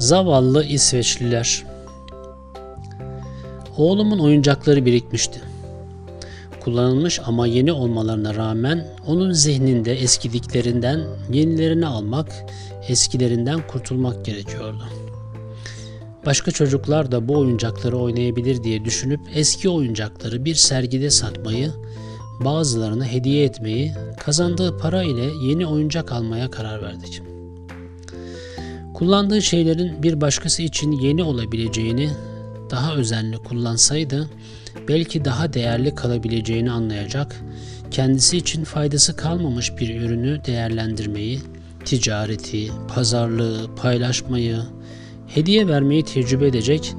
Zavallı İsveçliler. Oğlumun oyuncakları birikmişti. Kullanılmış ama yeni olmalarına rağmen onun zihninde eskidiklerinden yenilerini almak, eskilerinden kurtulmak gerekiyordu. Başka çocuklar da bu oyuncakları oynayabilir diye düşünüp eski oyuncakları bir sergide satmayı, bazılarına hediye etmeyi, kazandığı para ile yeni oyuncak almaya karar verdik. Kullandığı şeylerin bir başkası için yeni olabileceğini daha özenli kullansaydı belki daha değerli kalabileceğini anlayacak, kendisi için faydası kalmamış bir ürünü değerlendirmeyi, ticareti, pazarlığı, paylaşmayı, hediye vermeyi tecrübe edecek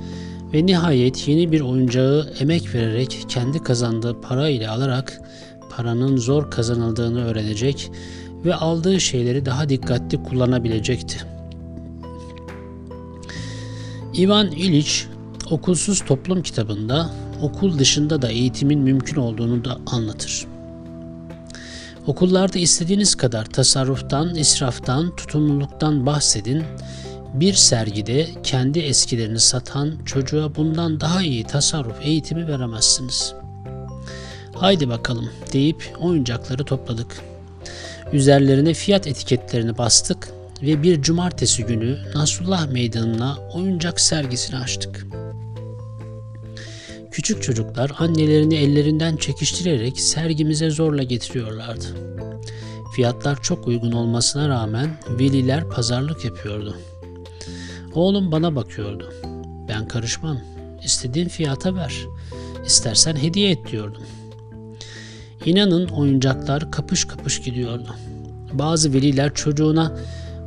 ve nihayet yeni bir oyuncağı emek vererek kendi kazandığı para ile alarak paranın zor kazanıldığını öğrenecek ve aldığı şeyleri daha dikkatli kullanabilecekti. Ivan İliç Okulsuz Toplum kitabında okul dışında da eğitimin mümkün olduğunu da anlatır. Okullarda istediğiniz kadar tasarruftan, israftan, tutumluluktan bahsedin. Bir sergide kendi eskilerini satan çocuğa bundan daha iyi tasarruf eğitimi veremezsiniz. Haydi bakalım deyip oyuncakları topladık. Üzerlerine fiyat etiketlerini bastık ve bir cumartesi günü Nasrullah Meydanı'na oyuncak sergisini açtık. Küçük çocuklar annelerini ellerinden çekiştirerek sergimize zorla getiriyorlardı. Fiyatlar çok uygun olmasına rağmen veliler pazarlık yapıyordu. Oğlum bana bakıyordu. Ben karışmam. İstediğin fiyata ver. İstersen hediye et diyordum. İnanın oyuncaklar kapış kapış gidiyordu. Bazı veliler çocuğuna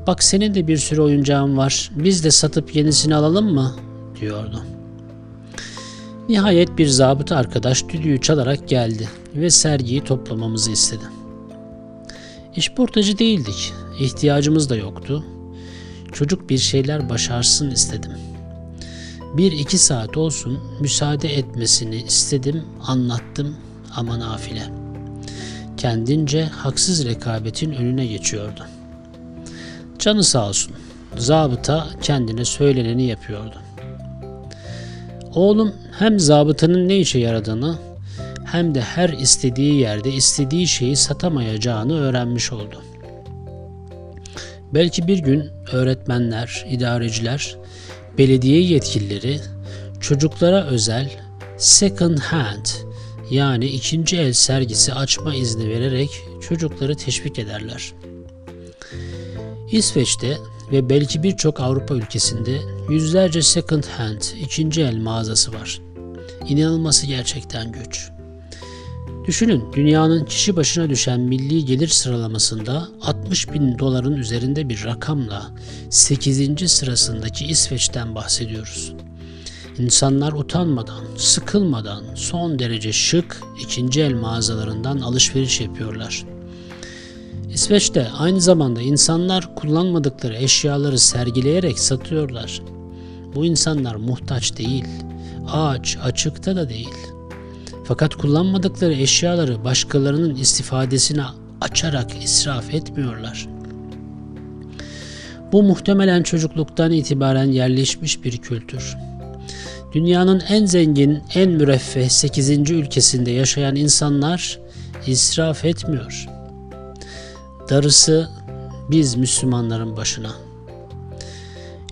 bak senin de bir sürü oyuncağın var biz de satıp yenisini alalım mı diyordu. Nihayet bir zabıta arkadaş düdüğü çalarak geldi ve sergiyi toplamamızı istedi. İşportacı değildik, ihtiyacımız da yoktu. Çocuk bir şeyler başarsın istedim. Bir iki saat olsun müsaade etmesini istedim, anlattım ama nafile. Kendince haksız rekabetin önüne geçiyordu. Canı sağ olsun, zabıta kendine söyleneni yapıyordu. Oğlum hem zabıtanın ne işe yaradığını hem de her istediği yerde istediği şeyi satamayacağını öğrenmiş oldu. Belki bir gün öğretmenler, idareciler, belediye yetkilileri çocuklara özel second hand yani ikinci el sergisi açma izni vererek çocukları teşvik ederler. İsveç'te ve belki birçok Avrupa ülkesinde yüzlerce second hand, ikinci el mağazası var. İnanılması gerçekten güç. Düşünün dünyanın kişi başına düşen milli gelir sıralamasında 60 bin doların üzerinde bir rakamla 8. sırasındaki İsveç'ten bahsediyoruz. İnsanlar utanmadan, sıkılmadan son derece şık ikinci el mağazalarından alışveriş yapıyorlar. İsveç'te aynı zamanda insanlar kullanmadıkları eşyaları sergileyerek satıyorlar. Bu insanlar muhtaç değil, ağaç açıkta da değil. Fakat kullanmadıkları eşyaları başkalarının istifadesine açarak israf etmiyorlar. Bu muhtemelen çocukluktan itibaren yerleşmiş bir kültür. Dünyanın en zengin, en müreffeh 8. ülkesinde yaşayan insanlar israf etmiyor. Darısı biz Müslümanların başına.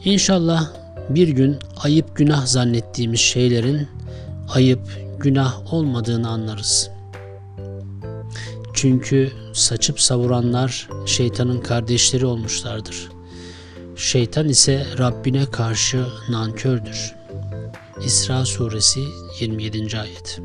İnşallah bir gün ayıp günah zannettiğimiz şeylerin ayıp günah olmadığını anlarız. Çünkü saçıp savuranlar şeytanın kardeşleri olmuşlardır. Şeytan ise Rabbine karşı nankördür. İsra suresi 27. ayet.